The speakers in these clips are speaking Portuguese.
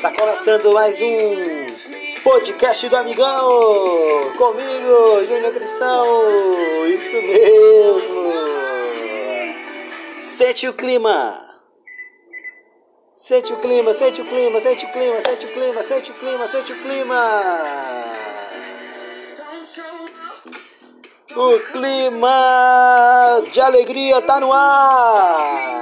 Tá começando mais um podcast do Amigão comigo, Júnior Cristão. Isso mesmo. Sente o clima. Sente o clima, sente o clima, sente o clima, sente o clima, sente o clima, sente o clima. O clima de alegria tá no ar.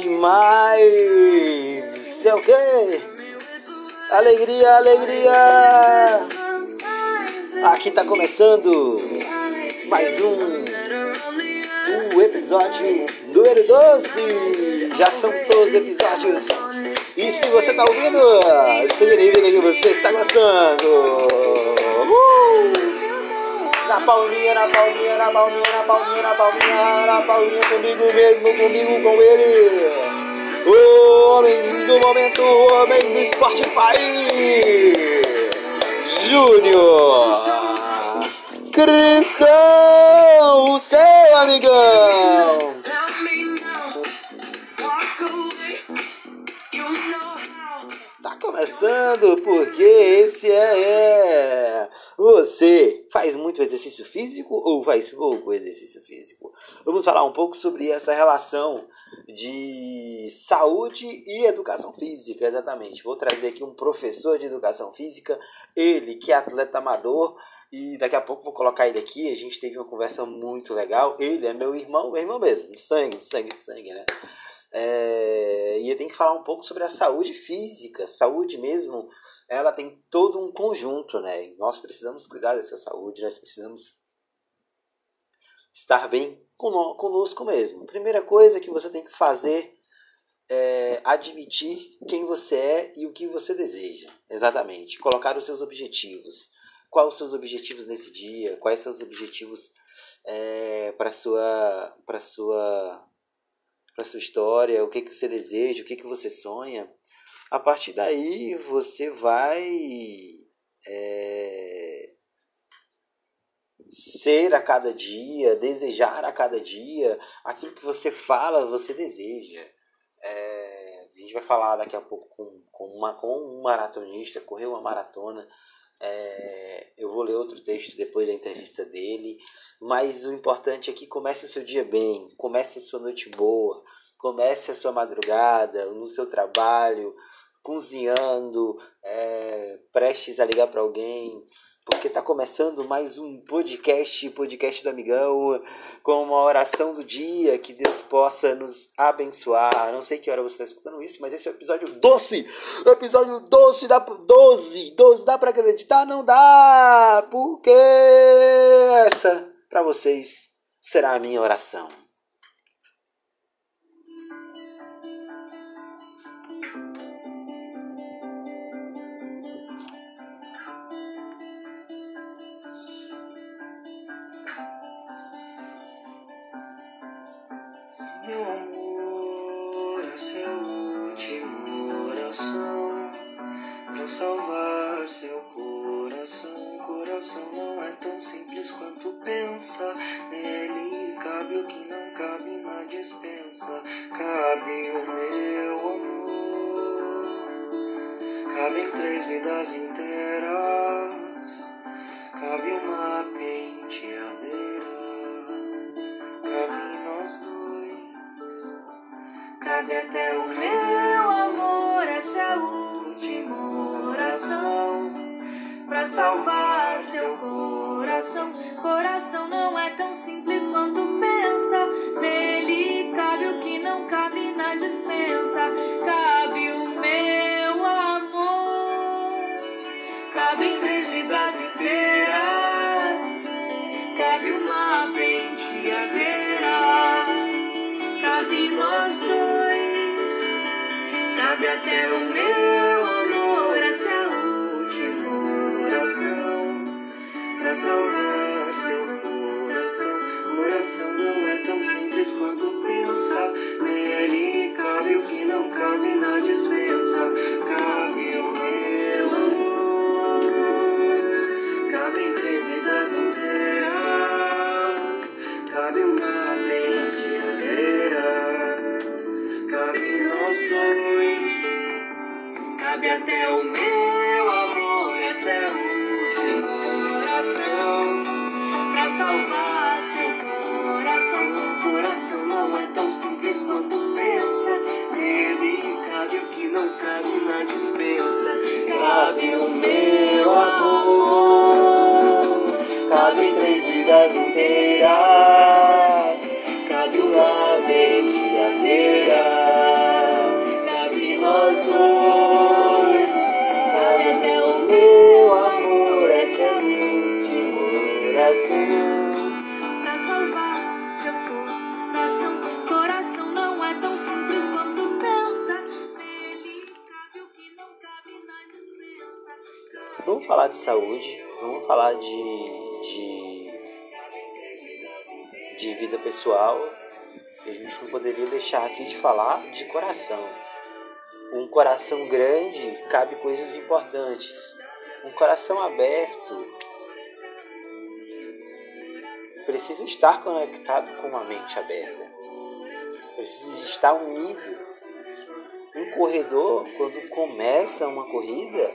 Demais. É o quê? Alegria, alegria. Aqui tá começando mais um, um episódio número 12. Já são 12 episódios. E se você tá ouvindo, significa que você tá gostando. Na palminha, na palminha, na palminha, na palminha, na palminha, na palminha, comigo mesmo, comigo com ele. O homem do momento, o homem do Spotify. Júnior Cristão, amigão. Tá começando porque esse é, é. Você faz muito exercício físico ou faz pouco exercício físico? Vamos falar um pouco sobre essa relação de saúde e educação física, exatamente. Vou trazer aqui um professor de educação física, ele que é atleta amador, e daqui a pouco vou colocar ele aqui. A gente teve uma conversa muito legal. Ele é meu irmão, meu irmão mesmo, de sangue, de sangue, de sangue, né? É, e eu tenho que falar um pouco sobre a saúde física, saúde mesmo, ela tem todo um conjunto, né? E nós precisamos cuidar dessa saúde, nós precisamos estar bem conosco mesmo. Primeira coisa que você tem que fazer é admitir quem você é e o que você deseja, exatamente. Colocar os seus objetivos. Quais os seus objetivos nesse dia? Quais são os objetivos é, para sua para sua para sua história, o que, que você deseja, o que, que você sonha. A partir daí você vai é, ser a cada dia, desejar a cada dia aquilo que você fala, você deseja. É, a gente vai falar daqui a pouco com, com, uma, com um maratonista, correu uma maratona. É, eu vou ler outro texto depois da entrevista dele, mas o importante é que comece o seu dia bem, comece a sua noite boa, comece a sua madrugada, no seu trabalho, cozinhando, é, prestes a ligar para alguém, porque está começando mais um podcast, podcast do Amigão, com uma oração do dia, que Deus possa nos abençoar. Não sei que hora você está escutando isso, mas esse é o episódio doce, o episódio doce, da 12, 12, dá para acreditar? Não dá, porque essa, para vocês, será a minha oração. Três vidas inteiras. Cabe uma penteadeira, cabe nós dois. Cabe até o meu amor, essa última oração pra salvar seu coração. Coração não é tão simples quanto pensa. Nele cabe o que não cabe na dispensa. Cabe o meu vidas inteiras. Cabe uma penteadeira cabe nós dois, cabe até o meu amor, essa é a última oração pra salvar seu coração. Coração não é tão simples quanto pensa, nele cabe o que não cabe na dispensa, Cabe uma penteadeira, cabe nós dois, cabe até o meu amor. esse é o último coração, pra salvar seu coração. O coração não é tão simples quanto pensa. Nele cabe o que não cabe na dispensa. Cabe o meu amor. Cabe três vidas inteiras. Cabe uma mente inteira. Cabe nós dois. Cabe até o meu amor. Essa é a última oração. Pra salvar seu coração. Coração não é tão simples quanto pensa. Nele cabe o que não cabe na dispensa. Vamos falar de saúde, vamos falar de, de, de vida pessoal. A gente não poderia deixar aqui de falar de coração. Um coração grande cabe coisas importantes. Um coração aberto precisa estar conectado com uma mente aberta. Precisa estar unido. Um corredor, quando começa uma corrida,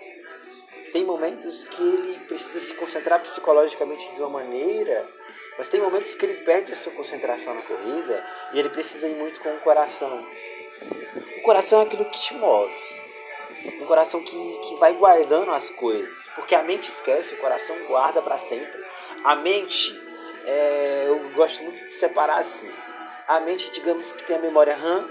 tem momentos que ele precisa se concentrar psicologicamente de uma maneira, mas tem momentos que ele perde a sua concentração na corrida e ele precisa ir muito com o coração. O coração é aquilo que te move. Um coração que, que vai guardando as coisas. Porque a mente esquece, o coração guarda para sempre. A mente, é, eu gosto muito de separar assim. A mente, digamos que tem a memória RAM,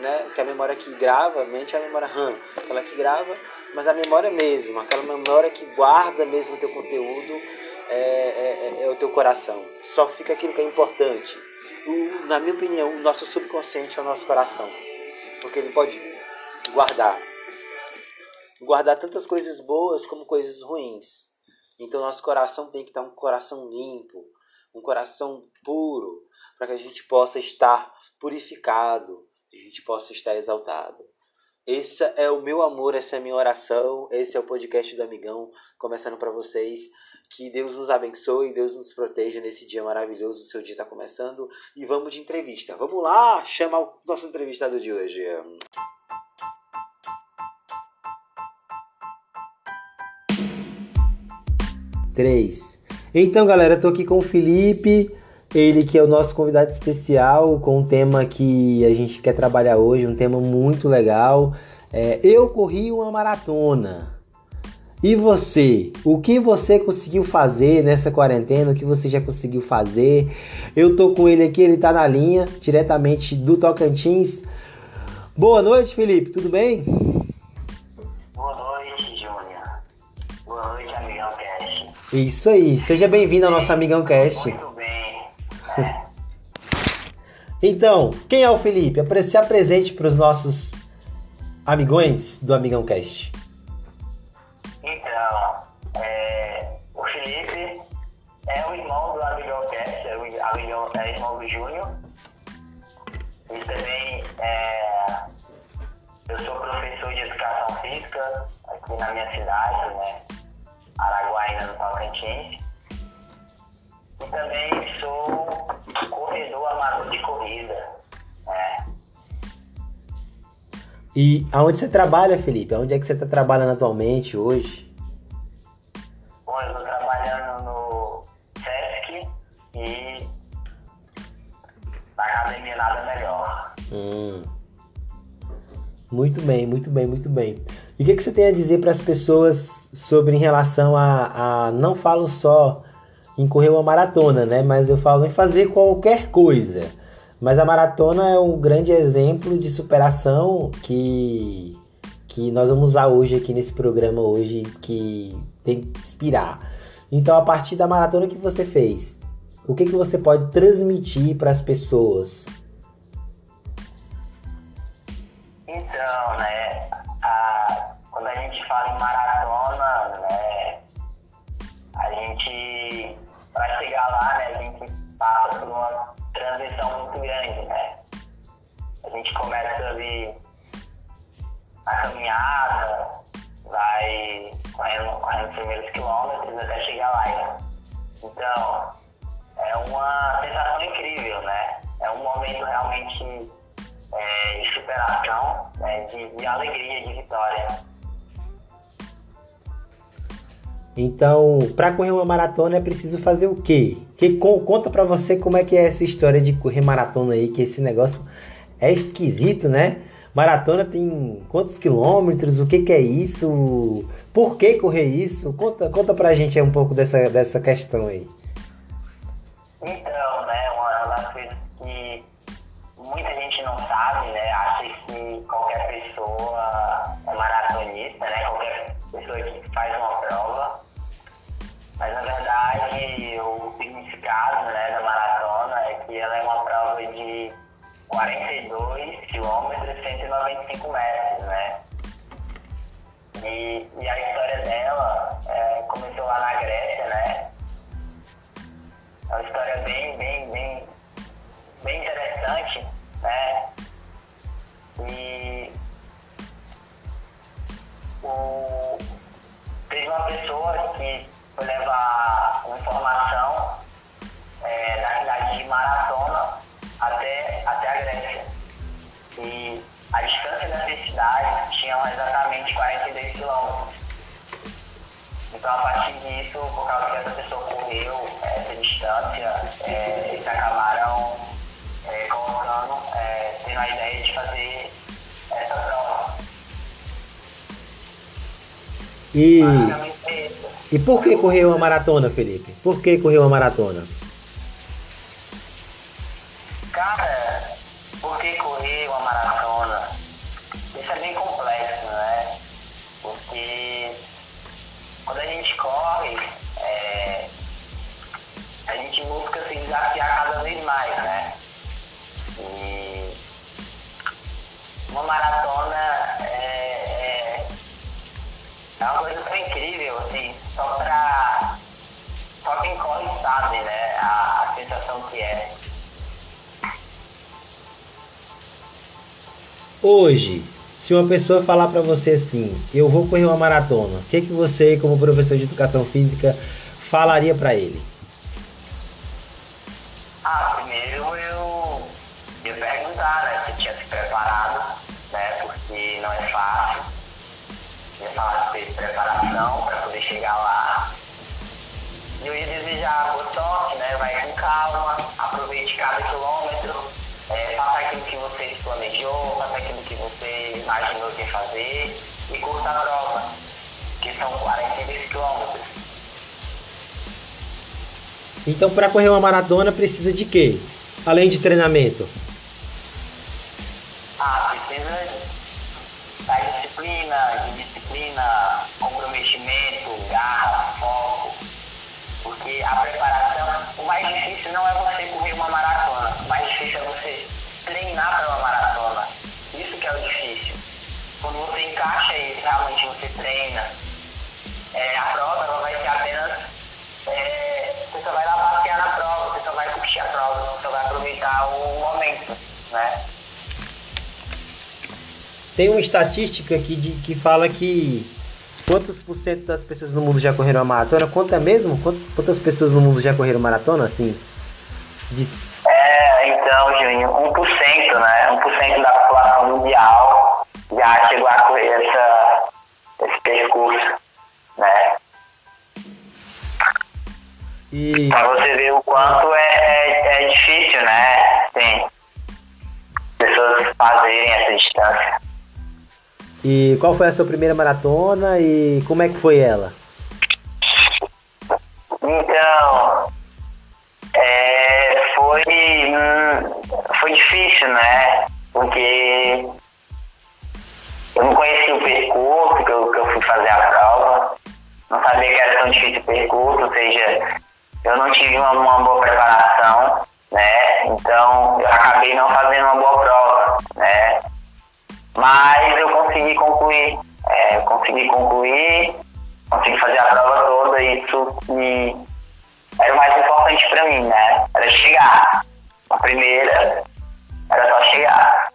né? que é a memória que grava, a mente é a memória RAM, aquela que grava, mas a memória mesmo, aquela memória que guarda mesmo o teu conteúdo, é, é, é- é o teu coração. Só fica aquilo que é importante. O- na minha opinião, o nosso subconsciente é o nosso coração, porque ele pode guardar guardar tantas coisas boas como coisas ruins. Então nosso coração tem que estar um coração limpo, um coração puro, para que a gente possa estar purificado, a gente possa estar exaltado. Esse é o meu amor, essa é a minha oração, esse é o podcast do Amigão, começando para vocês. Que Deus nos abençoe, Deus nos proteja nesse dia maravilhoso. O seu dia está começando e vamos de entrevista. Vamos lá chamar o nosso entrevistado de hoje. 3. Então, galera, tô aqui com o Felipe, ele que é o nosso convidado especial, com um tema que a gente quer trabalhar hoje, um tema muito legal. É, eu corri uma maratona. E você? O que você conseguiu fazer nessa quarentena? O que você já conseguiu fazer? Eu tô com ele aqui, ele tá na linha, diretamente do Tocantins. Boa noite, Felipe, tudo bem? Boa noite, Júnior. Boa noite, amigão Cash. Isso aí, seja bem-vindo ao nosso Amigão Cast. Muito Então, quem é o Felipe? Se apresente para os nossos amigões do Amigão Cast. então, é, o Felipe é o irmão do amigão Cash, é o amigão, é irmão do Júnior. E também é, eu sou professor de educação física aqui na minha cidade, né? Araguaína, no Tocantins. E também sou corredor amador de corrida. né? E aonde você trabalha, Felipe? Aonde é que você está trabalhando atualmente, hoje? Bom, eu estou trabalhando no SESC e na Academia Nada Melhor. Hum. Muito bem, muito bem, muito bem. E o que, que você tem a dizer para as pessoas sobre em relação a, a. Não falo só em correr uma maratona, né? Mas eu falo em fazer qualquer coisa. Mas a maratona é um grande exemplo de superação que, que nós vamos usar hoje aqui nesse programa hoje, que tem que inspirar. Então, a partir da maratona que você fez, o que, que você pode transmitir para as pessoas? Então, né, a- quando a gente fala em maratona, né, para chegar lá, né, a gente passa por uma transição muito grande, né. A gente começa ali a caminhada, vai correndo, correndo os primeiros quilômetros até chegar lá, né. Então, é uma sensação incrível, né? É um momento realmente é, de superação, né? de, de alegria, de vitória. Então, para correr uma maratona é preciso fazer o quê? Que, conta para você como é que é essa história de correr maratona aí, que esse negócio é esquisito, né? Maratona tem quantos quilômetros? O que, que é isso? Por que correr isso? Conta, conta pra gente um pouco dessa, dessa questão aí. Então, a partir disso, por causa que essa pessoa correu essa distância, é, eles acabaram é, colocando, é, tendo a ideia de fazer essa prova. E, é e por que correu uma maratona, Felipe? Por que correu uma maratona? Uma maratona é, é, é uma coisa tão incrível, assim, só pra. Só quem corre sabe, né? A, a sensação que é. Hoje, se uma pessoa falar para você assim, eu vou correr uma maratona, o que, que você, como professor de educação física, falaria para ele? Então, para correr uma maratona, precisa de quê? Além de treinamento? Tem uma estatística aqui de, que fala que quantos por cento das pessoas no mundo já correram a maratona? Quanto é mesmo? Quantas pessoas no mundo já correram maratona? Assim, de... É, então, Juninho, 1%, né? 1% da população mundial já chegou a correr essa, esse percurso, né? E... Pra você ver o quanto é, é, é difícil, né? Sim. Pessoas fazerem essa distância. E qual foi a sua primeira maratona e como é que foi ela? Então, é, foi, hum, foi difícil, né? Porque eu não conhecia o percurso que eu, que eu fui fazer a prova, não sabia que era tão difícil o percurso, ou seja, eu não tive uma, uma boa preparação, né? Então eu acabei não fazendo uma boa prova, né? Mas eu consegui concluir, é, consegui concluir, consegui fazer a prova toda, e isso me, era o mais importante para mim, né? Era chegar. A primeira era só chegar.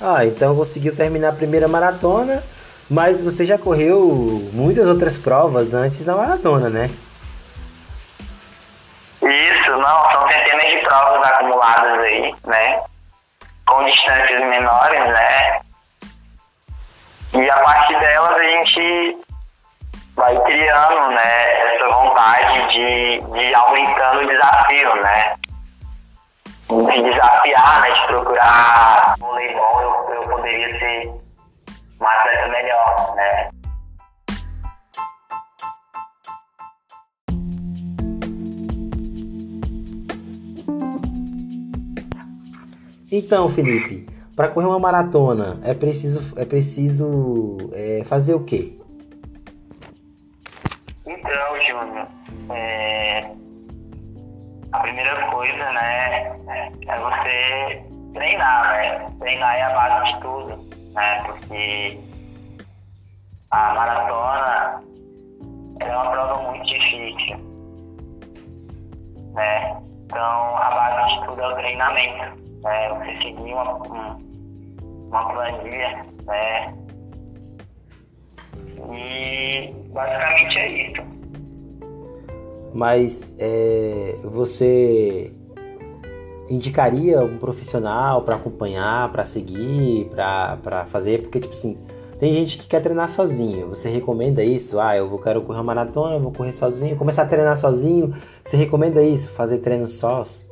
Ah, então conseguiu terminar a primeira maratona, mas você já correu muitas outras provas antes da maratona, né? Isso, não, são centenas de provas acumuladas aí, né? Com distâncias menores, né? E a partir delas a gente vai criando, né, essa vontade de, de aumentando o desafio, né? De desafiar, né, de procurar voleibol, eu, eu poderia ser uma atleta melhor, né? Então, Felipe, para correr uma maratona é preciso, é preciso é, fazer o quê? Então, Júnior, é, a primeira coisa, né, é você treinar, né? Treinar é a base de tudo, né? Porque a maratona é uma prova muito difícil, né? Então, a base de tudo é o treinamento, né? Você seguir uma, uma planilha, né? E basicamente é isso. Mas é, você indicaria um profissional para acompanhar, para seguir, para fazer? Porque, tipo assim, tem gente que quer treinar sozinho. Você recomenda isso? Ah, eu vou, quero correr uma maratona, eu vou correr sozinho. Começar a treinar sozinho, você recomenda isso? Fazer treino sós?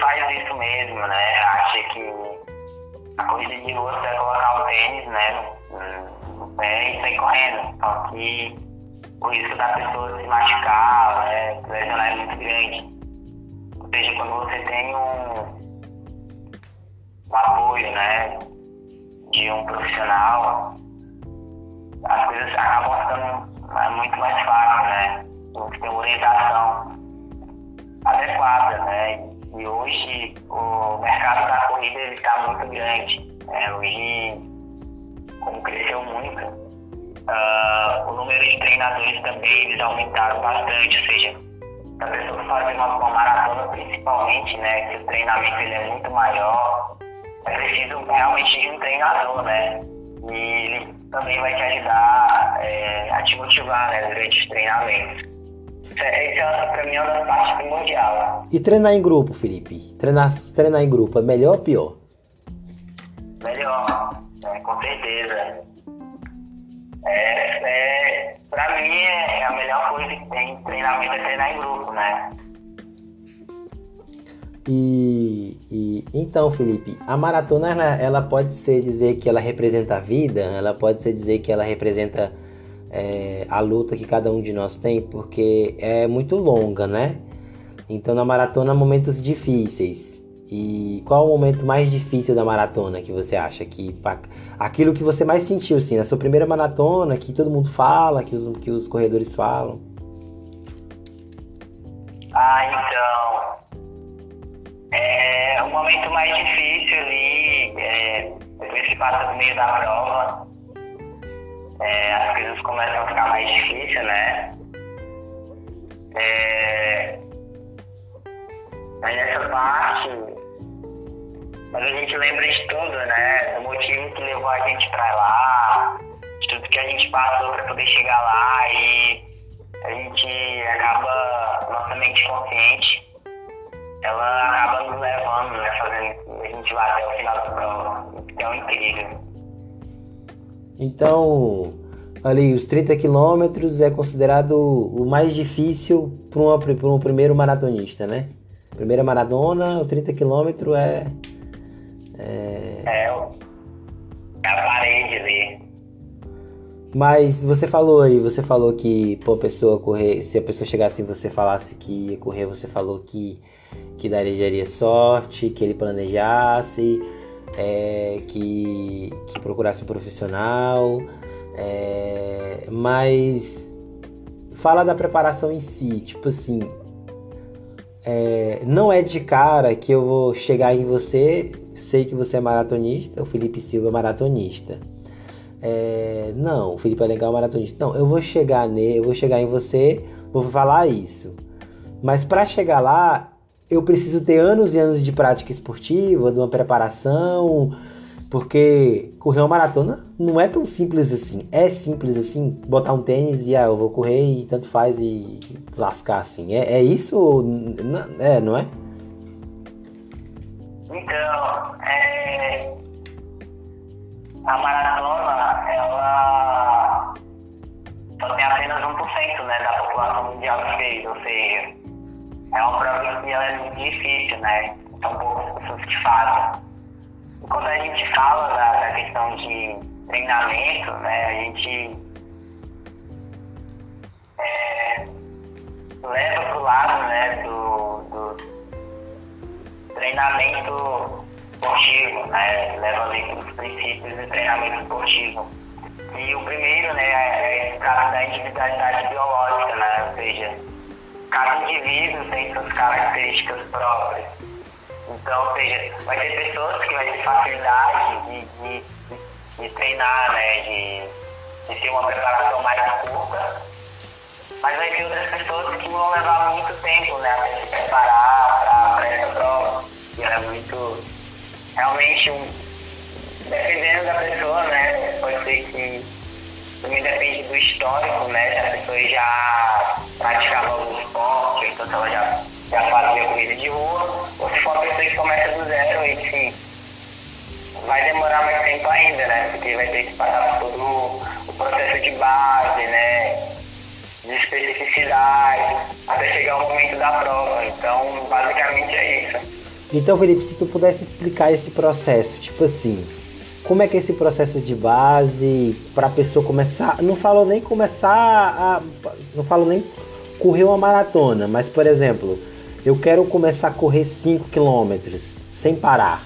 Faz isso mesmo, né? Acha que a corrida de rua vai colocar o tênis, né? No, pé e sair correndo. Só que o risco da pessoa se machucar, né? Lesionar é muito grande. Ou seja, quando você tem um, um apoio, né? De um profissional, as coisas acabam ficando é, muito mais fáceis, né? Você tem uma orientação adequada, né? E hoje o mercado da corrida está muito grande. Hoje, como cresceu muito, uh, o número de treinadores também eles aumentaram bastante. Ou seja, a pessoa fazer uma, uma maratona principalmente, né? Que o treinamento ele é muito maior, é preciso realmente de um treinador, né? E ele também vai te ajudar é, a te motivar né, durante os treinamentos. Isso é, pra mim é uma das partes primordial. E treinar em grupo, Felipe? Treinar, treinar em grupo é melhor ou pior? Melhor, né, com certeza. É, é, pra mim é a melhor coisa que tem treinamento é treinar em grupo, né? E, e, então, Felipe, a maratona ela, ela pode ser dizer que ela representa a vida, ela pode ser dizer que ela representa é, a luta que cada um de nós tem, porque é muito longa, né? Então na maratona momentos difíceis. E qual o momento mais difícil da maratona que você acha que aquilo que você mais sentiu assim, na sua primeira maratona, que todo mundo fala, que os, que os corredores falam? Ah, então. É, o momento mais difícil ali, é, depois que passa do meio da prova, é, as coisas começam a ficar mais difíceis, né? É, aí nessa parte, mas a gente lembra de tudo, né? Do motivo que levou a gente pra lá, de tudo que a gente passou pra poder chegar lá e a gente acaba, nossa mente consciente, ela acaba nos levando, né? Fazendo a gente lá até o final da prova. Então é incrível. Então, ali os 30 quilômetros é considerado o mais difícil para um primeiro maratonista, né? Primeira maratona, o 30 quilômetros é, é. É, é a parede ali. Mas você falou aí, você falou que pô, pessoa correr, se a pessoa chegasse e você falasse que ia correr, você falou que, que daria sorte, que ele planejasse é, que, que procurasse um profissional, é, mas fala da preparação em si, tipo assim, é, não é de cara que eu vou chegar em você, sei que você é maratonista, o Felipe Silva é maratonista. É, não, o Felipe é legal maratonista. Não, eu vou chegar nele, eu vou chegar em você, vou falar isso. Mas para chegar lá, eu preciso ter anos e anos de prática esportiva, de uma preparação, porque correr uma maratona não é tão simples assim. É simples assim, botar um tênis e ah, eu vou correr e tanto faz e lascar assim. É, é isso? É, não é? Então, é... a maratona, ela só tem apenas 1% né, da população mundial que fez, ou seja, é uma prova que ela é muito difícil, né? São poucas pessoas que fazem. E quando a gente fala da, da questão de treinamento, né, a gente é, leva para o lado né, do, do treinamento esportivo, né? Leva ali os princípios do treinamento esportivo. E o primeiro, né, é caso da individualidade biológica, né? Ou seja, cada indivíduo tem suas características próprias. Então, ou seja, vai ter pessoas que vão ter facilidade de, de, de treinar, né? De, de ter uma preparação mais curta, mas vai ter outras pessoas que vão levar muito tempo, né? Até se preparar para essa prova. E é muito realmente um, dependendo da pessoa, né? Pode ser que também depende do histórico, né? Se a pessoa já praticava algum esporte, então se ela já, já fazia corrida de rua, ou se for uma pessoa que começa do zero e sim, vai demorar mais tempo ainda, né? Porque vai ter que passar por todo o processo de base, né? De especificidade, até chegar o momento da prova. Então, basicamente é isso. Então, Felipe, se tu pudesse explicar esse processo, tipo assim, como é que é esse processo de base para a pessoa começar, não falo nem começar a, não falo nem correr uma maratona, mas por exemplo, eu quero começar a correr 5 km sem parar.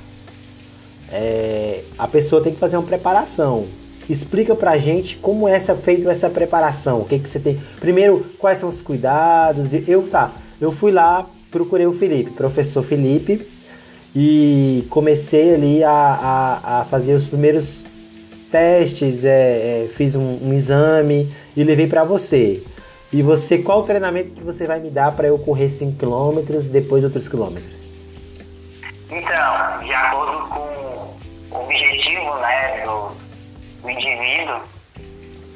É, a pessoa tem que fazer uma preparação. Explica pra gente como é feita essa preparação. O que, que você tem. Primeiro, quais são os cuidados. Eu tá, eu fui lá, procurei o Felipe, professor Felipe, e comecei ali a, a, a fazer os primeiros testes, é, é, fiz um, um, exame e levei para você. E você, qual o treinamento que você vai me dar para eu correr 5 km, depois outros quilômetros? Então, de acordo com o objetivo né, do, do indivíduo,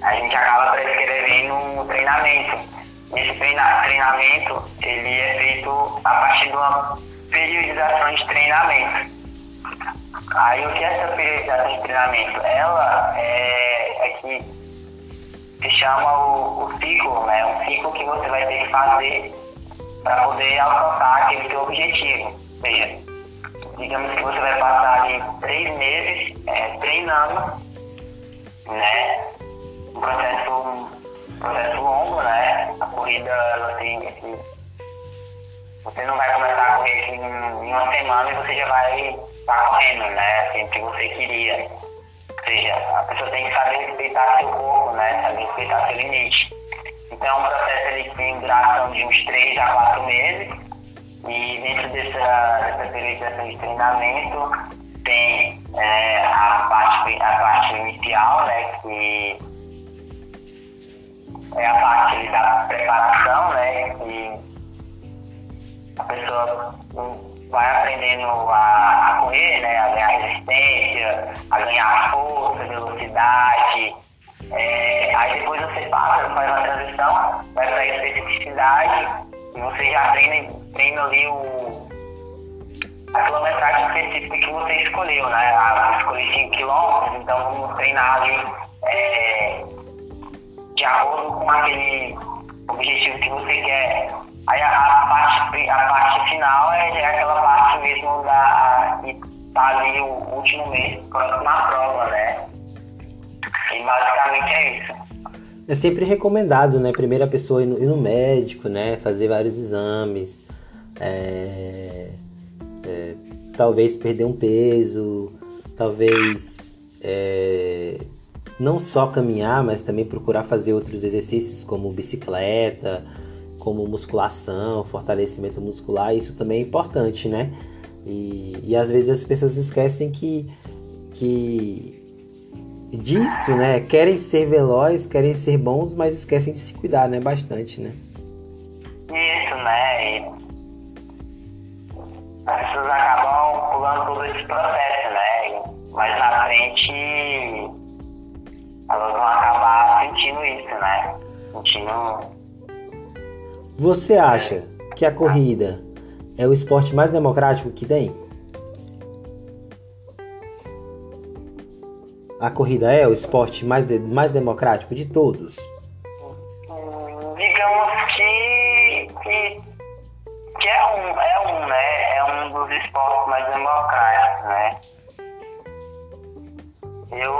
a gente acaba prescrevendo um treinamento esse treinamento ele é feito a partir de uma periodização de treinamento. Aí o que é essa periodização de treinamento? Ela é, é que se chama o, o, ciclo, né? Um ciclo que você vai ter que fazer para poder alcançar aquele seu objetivo. Ou seja, digamos que você vai passar ali três meses é, treinando, né? Um processo processo longo, né? A corrida tem esse. Você não vai começar a correr em, em uma semana e você já vai estar tá correndo, né? Assim que você queria. Ou seja, a pessoa tem que saber respeitar seu corpo, né? Saber respeitar seu limite. Então é um processo ali que tem duração de uns 3 a 4 meses. E dentro dessa, dessa periodização de treinamento tem é, a, parte, a parte inicial, né? Que é a parte da preparação, né? Que a pessoa vai aprendendo a, a correr, né? A ganhar resistência, a ganhar força, velocidade. É, aí depois você passa, faz uma transição, vai para a especificidade e você já treina, treina ali o, a quilometragem específica que você escolheu, né? Ah, eu escolhi 5 km, então vamos treinar ali é, de acordo com aquele objetivo que você quer. Aí a, a parte, a parte final é, é aquela parte mesmo da que tá ali o último mês próximo à prova, né? E basicamente é isso. É sempre recomendado, né? Primeiro a pessoa ir no, ir no médico, né? Fazer vários exames. É, é, talvez perder um peso, talvez é, não só caminhar, mas também procurar fazer outros exercícios como bicicleta, como musculação, fortalecimento muscular, isso também é importante, né? E, e às vezes as pessoas esquecem que, que disso, né? Querem ser velozes, querem ser bons, mas esquecem de se cuidar, né? Bastante, né? Isso, né? E as pessoas acabam pulando todo esse processo, né? Mas na frente elas vão acabar sentindo isso, né? Sentindo. Você acha que a corrida é o esporte mais democrático que tem? a corrida é o esporte mais, de, mais democrático de todos? Digamos que, que, que é, um, é um, né? É um dos esportes mais democráticos, né? Eu,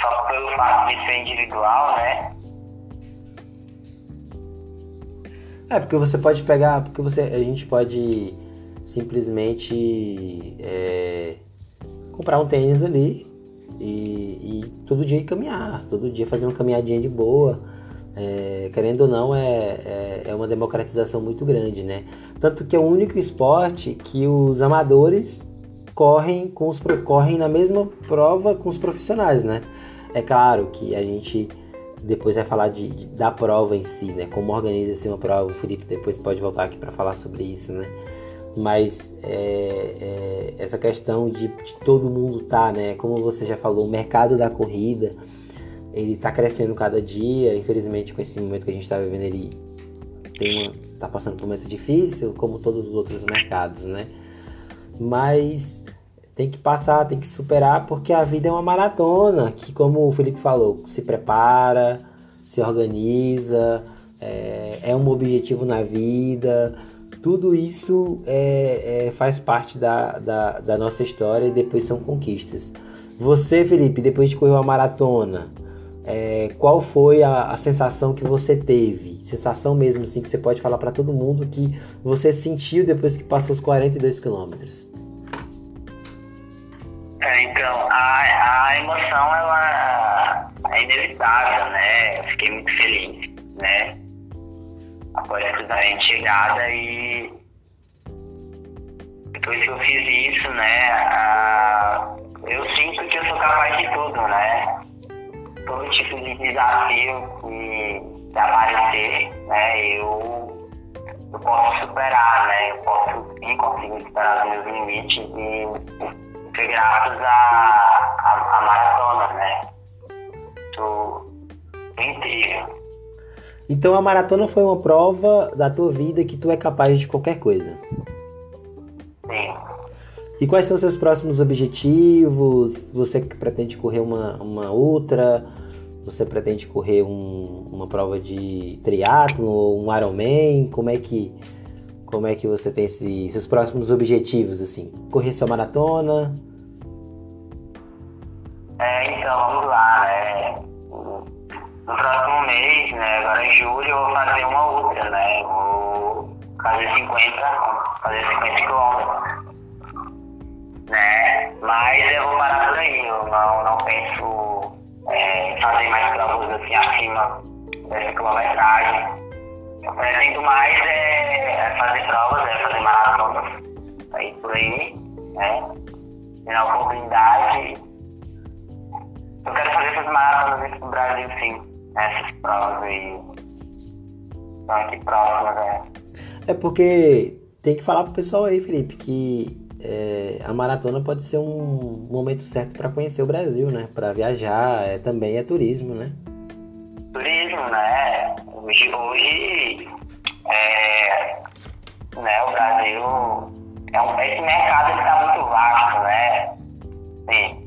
só pelo fato de ser individual, né? É, porque você pode pegar, porque você, a gente pode simplesmente é, comprar um tênis ali e, e, todo dia caminhar, todo dia fazer uma caminhadinha de boa. É, querendo ou não, é, é, é, uma democratização muito grande, né? Tanto que é o único esporte que os amadores correm, com os, correm na mesma prova com os profissionais, né? É claro que a gente depois vai falar de, de da prova em si, né? Como organiza-se uma prova. O Felipe depois pode voltar aqui para falar sobre isso, né? Mas é, é, essa questão de, de, todo mundo tá, né? Como você já falou, o mercado da corrida ele tá crescendo cada dia. Infelizmente, com esse momento que a gente está vivendo, ele tem uma, tá passando por um momento difícil, como todos os outros mercados, né? Mas tem que passar, tem que superar, porque a vida é uma maratona que, como o Felipe falou, se prepara, se organiza, é, é um objetivo na vida. Tudo isso é, é, faz parte da, da, da, nossa história e depois são conquistas. Você, Felipe, depois de correr uma maratona, é, qual foi a, a, sensação que você teve? Sensação mesmo assim que você pode falar para todo mundo que você sentiu depois que passou os 42 quilômetros? É, então, a, a emoção ela é inevitável, né? Eu fiquei muito feliz, né? Após a gente chegada e depois que eu fiz isso, né? A, eu sinto que eu sou capaz de tudo, né? Todo tipo de desafio que aparecer, né? Eu, eu posso superar, né? Eu posso sim conseguir superar os meus limites e à a, a, a, maratona, né? Do, incrível. Então a maratona foi uma prova da tua vida que tu é capaz de qualquer coisa. Sim. E quais são os seus próximos objetivos? Você pretende correr uma, uma outra? Você pretende correr um, uma prova de triatlo ou um Ironman? Como é que como é que você tem esse, seus próximos objetivos, assim? Correr sua maratona? É, então, vamos lá, né? No próximo mês, né? Agora em julho, eu vou fazer uma outra, né? Vou fazer 50, fazer 50 quilômetros. Né? Mas eu vou parar por aí, eu não, não penso é, fazer mais provas assim acima dessa quilometragem. Eu pretendo mais é, é, fazer provas, é fazer maratonas, aí por aí, né? E na oportunidade, eu quero fazer essas maratonas aqui no Brasil, sim. Essas provas aí. Estão aqui próximas, é. É porque tem que falar pro pessoal aí, Felipe, que é, a maratona pode ser um momento certo para conhecer o Brasil, né? Para viajar, é, também é turismo, né? Turismo, né? Hoje, hoje é, né, o Brasil é um, esse mercado está muito vasto, né? Sim.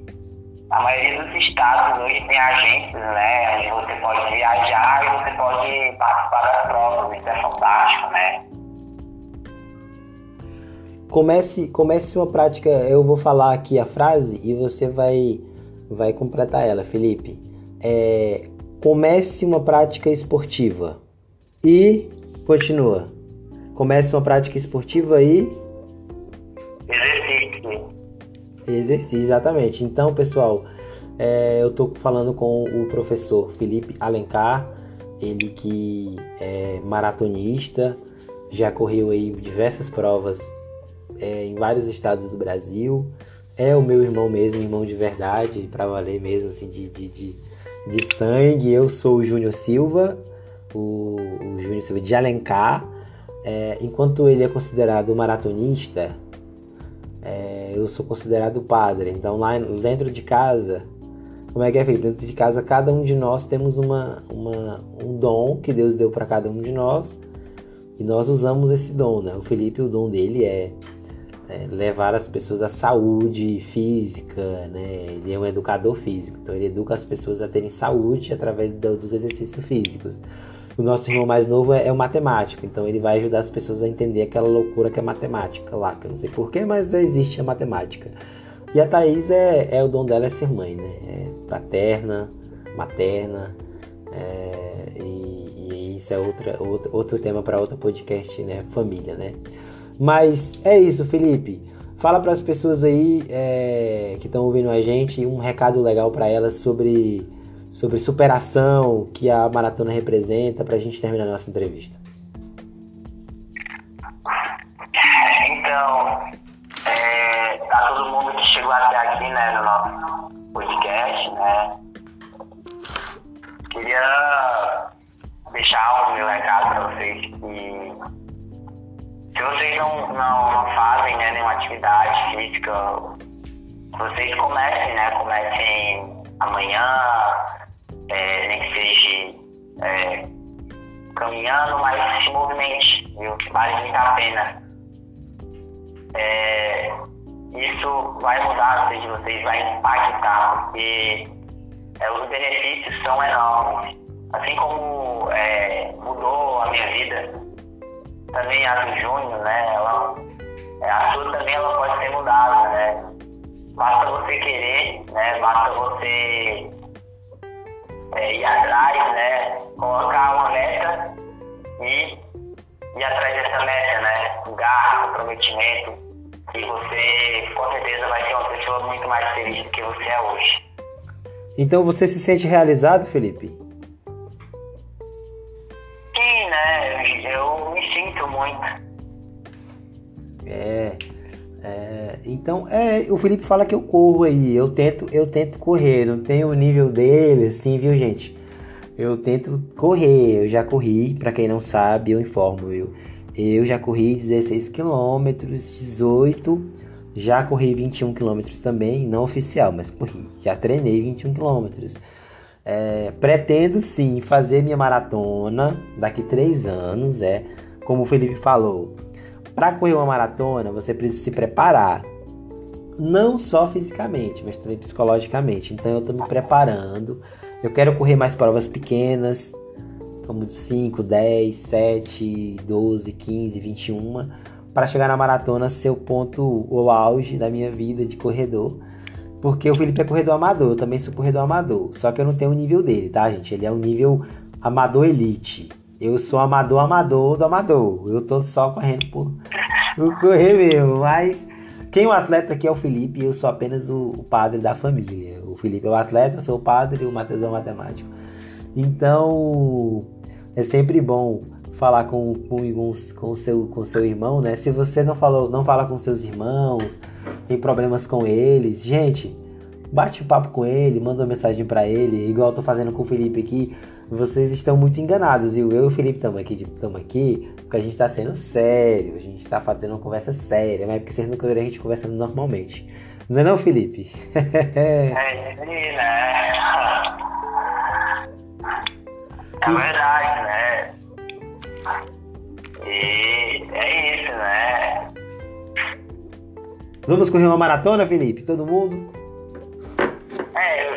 A maioria dos estados hoje tem agências, né? Onde você pode viajar e você pode participar das provas, isso é fantástico, né? Comece, comece uma prática, eu vou falar aqui a frase e você vai, vai completar ela, Felipe. É, comece uma prática esportiva e continua. Comece uma prática esportiva e. Exercício, exatamente. Então, pessoal, é, eu estou falando com o professor Felipe Alencar, ele que é maratonista, já correu aí diversas provas é, em vários estados do Brasil. É o meu irmão mesmo, irmão de verdade, para valer mesmo, assim, de, de, de, de sangue. Eu sou o Júnior Silva, o, o Júnior Silva de Alencar. É, enquanto ele é considerado maratonista, eu sou considerado padre. Então lá dentro de casa, como é que é, Felipe? Dentro de casa, cada um de nós temos uma, uma um dom que Deus deu para cada um de nós e nós usamos esse dom, né? O Felipe, o dom dele é é, levar as pessoas à saúde física, né? Ele é um educador físico, então ele educa as pessoas a terem saúde através do, dos exercícios físicos. O nosso irmão mais novo é, é o matemático, então ele vai ajudar as pessoas a entender aquela loucura que é matemática lá, que eu não sei porquê, mas existe a matemática. E a Thaís é, é o dom dela é ser mãe, né? É paterna, materna, é, e, e, isso é outra, outro, outro tema para outro podcast, né? Família, né? Mas é isso, Felipe. Fala para as pessoas aí é, que estão ouvindo a gente um recado legal para elas sobre, sobre superação que a maratona representa para a gente terminar a nossa entrevista. Então, é, tá todo mundo que chegou até aqui, né, no nosso podcast, né? Queria deixar um meu recado para vocês que se vocês não, não, não fazem né, nenhuma atividade física, vocês comecem, né? Comecem amanhã, é, nem que seja é, caminhando, mas se movimente, viu? Vale muito a pena. É, isso vai mudar a vida de vocês, vai impactar, porque é, os benefícios são enormes. Assim como é, mudou a minha vida, também a do Júnior, né? Ela, é, a sua também ela pode ser mudada, né? Basta você querer, né? Basta você é, ir atrás, né? Colocar uma meta e ir atrás dessa meta, né? Garra, comprometimento, e você com certeza vai ser uma pessoa muito mais feliz do que você é hoje. Então você se sente realizado, Felipe? Sim, né? Eu me sinto muito. É, é, então, é, o Felipe fala que eu corro aí, eu tento, eu tento correr, não tenho o nível dele, assim, viu, gente? Eu tento correr, eu já corri, para quem não sabe, eu informo, viu? Eu já corri 16 quilômetros, 18, já corri 21 quilômetros também, não oficial, mas corri, já treinei 21 quilômetros. É, pretendo sim fazer minha maratona daqui três anos, é como o Felipe falou. Para correr uma maratona, você precisa se preparar, não só fisicamente, mas também psicologicamente. Então eu estou me preparando. Eu quero correr mais provas pequenas, como de 5, 10, 7, 12, 15, 21, para chegar na maratona ser o ponto, o auge da minha vida de corredor porque o Felipe é corredor amador, eu também sou corredor amador. Só que eu não tenho o nível dele, tá, gente? Ele é um nível amador elite. Eu sou amador amador do amador. Eu tô só correndo por, por correr mesmo. Mas quem é o atleta aqui é o Felipe e eu sou apenas o, o, padre da família. O Felipe é o atleta, eu sou o padre e o Matheus é o matemático. Então é sempre bom falar com, com, com, seu, com seu irmão, né? Se você não falou, não fala com seus irmãos, tem problemas com eles, gente, bate um papo com ele, manda uma mensagem para ele, igual eu tô fazendo com o Felipe aqui. Vocês estão muito enganados, viu? Eu e o Felipe estamos aqui, estamos aqui porque a gente tá sendo sério, a gente tá fazendo uma conversa séria, mas é porque vocês nunca viram a gente conversando normalmente. Não é não, Felipe? é, né? É verdade, né? E é isso, né? Vamos correr uma maratona, Felipe? Todo mundo?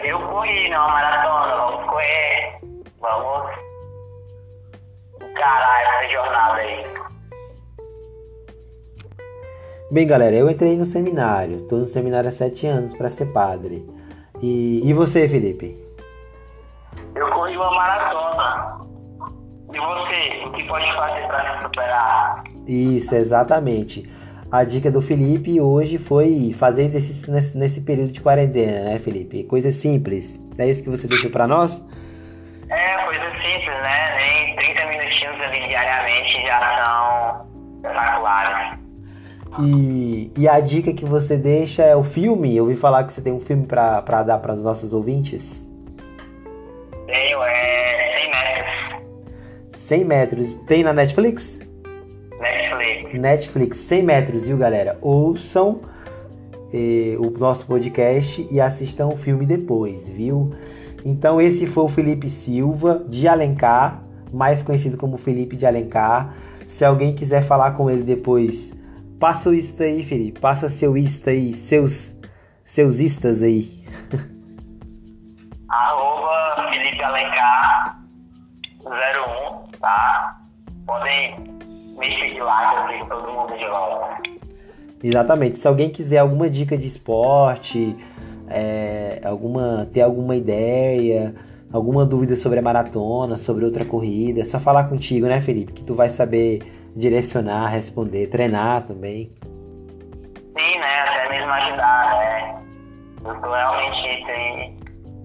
Eu, corri numa maratona, vamos correr. Vamos encarar essa jornada aí. Bem, galera, eu entrei no seminário. Tô no seminário há sete anos para ser padre. E, e você, Felipe? Eu corri uma maratona. E você, o que pode fazer para se superar? Isso, exatamente. A dica do Felipe hoje foi fazer exercício nesse, nesse período de quarentena, né, Felipe? Coisa simples. É isso que você deixou para nós? É, coisa simples, né? Nem 30 minutinhos ali diariamente já são espetaculares. E, e a dica que você deixa é o filme? Eu ouvi falar que você tem um filme para dar para os nossos ouvintes. Tenho, é 100 metros. 100 metros. Tem na Netflix? Netflix. Netflix 100 metros, viu, galera? Ouçam eh, o nosso podcast e assistam o filme depois, viu? Então, esse foi o Felipe Silva de Alencar, mais conhecido como Felipe de Alencar. Se alguém quiser falar com ele depois, Passa o Insta aí, Felipe. Passa seu Insta aí, seus, seus Instas aí. Seguir lá, que todo mundo de volta. Exatamente. Se alguém quiser alguma dica de esporte, é, alguma, ter alguma ideia, alguma dúvida sobre a maratona, sobre outra corrida, é só falar contigo, né, Felipe? Que tu vai saber direcionar, responder, treinar também. Sim, né? Até mesmo ajudar, né? Eu tô realmente aí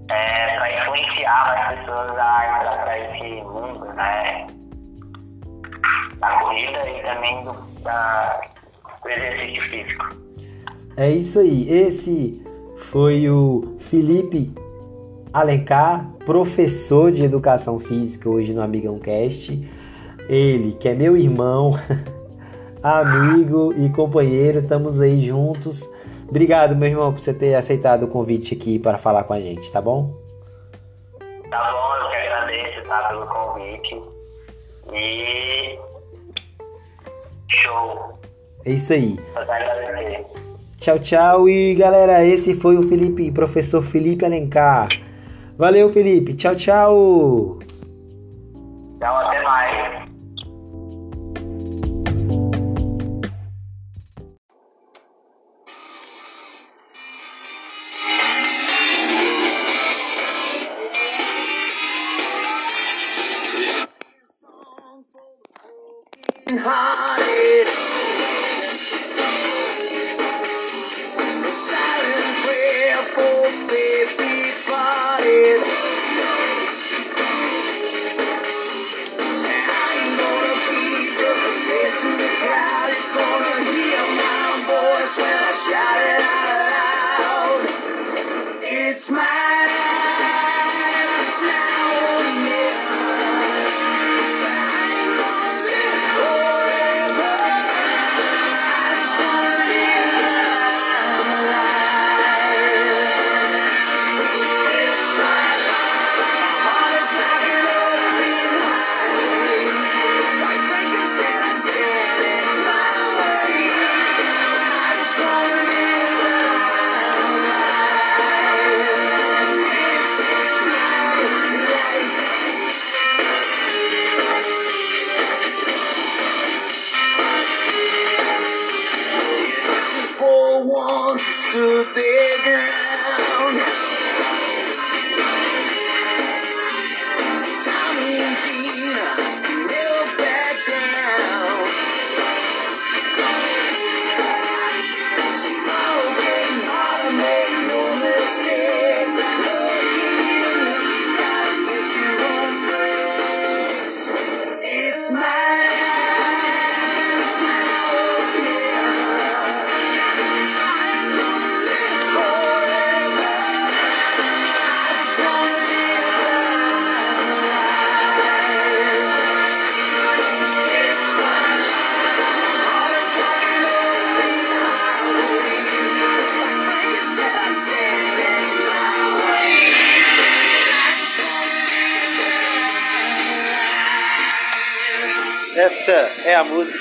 é, para influenciar mais pessoas a entrar para esse mundo, né? Da corrida e também do, da, do exercício físico. É isso aí. Esse foi o Felipe Alencar, professor de educação física hoje no Amigão Cast. Ele, que é meu irmão, amigo e companheiro, estamos aí juntos. Obrigado, meu irmão, por você ter aceitado o convite aqui para falar com a gente, tá bom? Tá bom, eu que agradeço tá, pelo convite. E. Show! É isso aí. Tchau, tchau. E galera, esse foi o Felipe, professor Felipe Alencar. Valeu, Felipe. Tchau, tchau. Então, até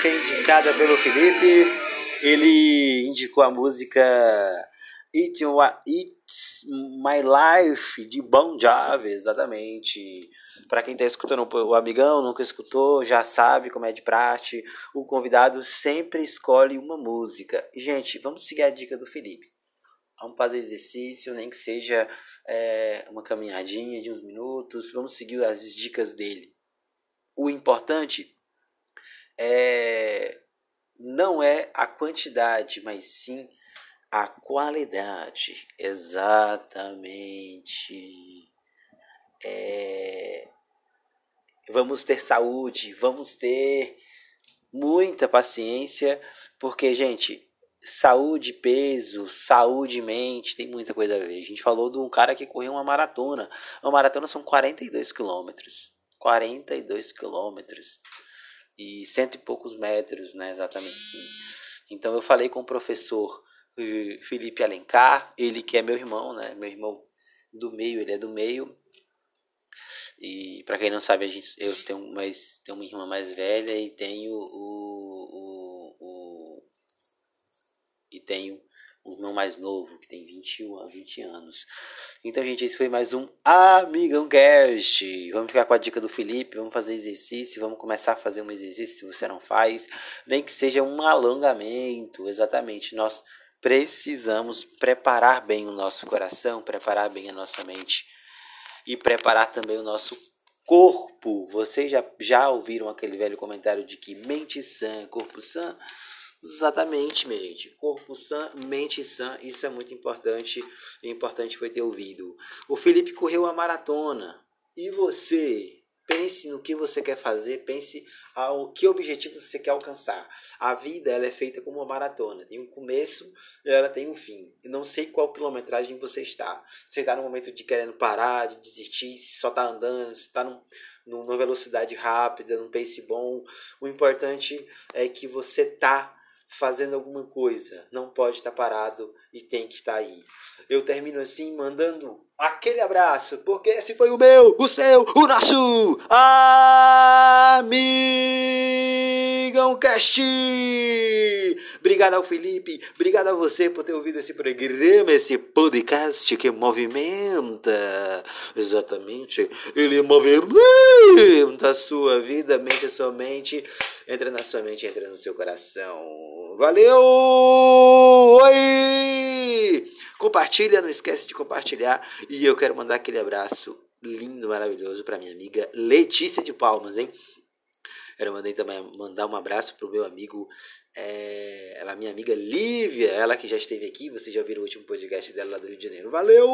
música indicada pelo Felipe. Ele indicou a música It's My Life de Bon Jovi, exatamente. Para quem está escutando o amigão, nunca escutou, já sabe como é de praxe. O convidado sempre escolhe uma música. Gente, vamos seguir a dica do Felipe. Vamos fazer exercício, nem que seja é, uma caminhadinha de uns minutos. Vamos seguir as dicas dele. O importante é, não é a quantidade, mas sim a qualidade. Exatamente. É, vamos ter saúde, vamos ter muita paciência, porque, gente, saúde, peso, saúde, mente, tem muita coisa a ver. A gente falou de um cara que correu uma maratona. Uma maratona são 42 quilômetros. 42 quilômetros e cento e poucos metros, né, exatamente. Então eu falei com o professor eh, Felipe Alencar, ele que é meu irmão, né, meu irmão do meio, ele é do meio. E para quem não sabe, a gente, eu tenho, mais, tenho uma irmã mais velha e tenho o, o, o, e tenho um irmão mais novo, que tem 21 a 20 anos. Então, gente, esse foi mais um Amigão Cast. Vamos ficar com a dica do Felipe, vamos fazer exercício, vamos começar a fazer um exercício se você não faz, nem que seja um alongamento, exatamente. Nós precisamos preparar bem o nosso coração, preparar bem a nossa mente e preparar também o nosso corpo. Vocês já, já ouviram aquele velho comentário de que mente sã, corpo sã? Exatamente, minha gente. Corpo sã, mente sã, isso é muito importante. O importante foi ter ouvido. O Felipe correu a maratona. E você? Pense no que você quer fazer, pense ao que objetivo você quer alcançar. A vida ela é feita como uma maratona, tem um começo e ela tem um fim. Eu não sei qual quilometragem você está. Você está no momento de querendo parar, de desistir, se só está andando, se está numa velocidade rápida, num pace bom. O importante é que você está fazendo alguma coisa, não pode estar parado e tem que estar aí. Eu termino assim mandando aquele abraço, porque esse foi o meu, o seu, o nosso Amigão Cast. Obrigado ao Felipe, obrigado a você por ter ouvido esse programa, esse podcast que movimenta. Exatamente, ele movimenta a sua vida, mente sua mente, entra na sua mente, entra no seu coração. Valeu! Oi! Compartilha, não esquece de compartilhar. E eu quero mandar aquele abraço lindo, maravilhoso para minha amiga Letícia de Palmas, hein? Quero mandar também mandar um abraço pro meu amigo, é, ela, minha amiga Lívia, ela que já esteve aqui, vocês já viram o último podcast dela lá do Rio de Janeiro. Valeu!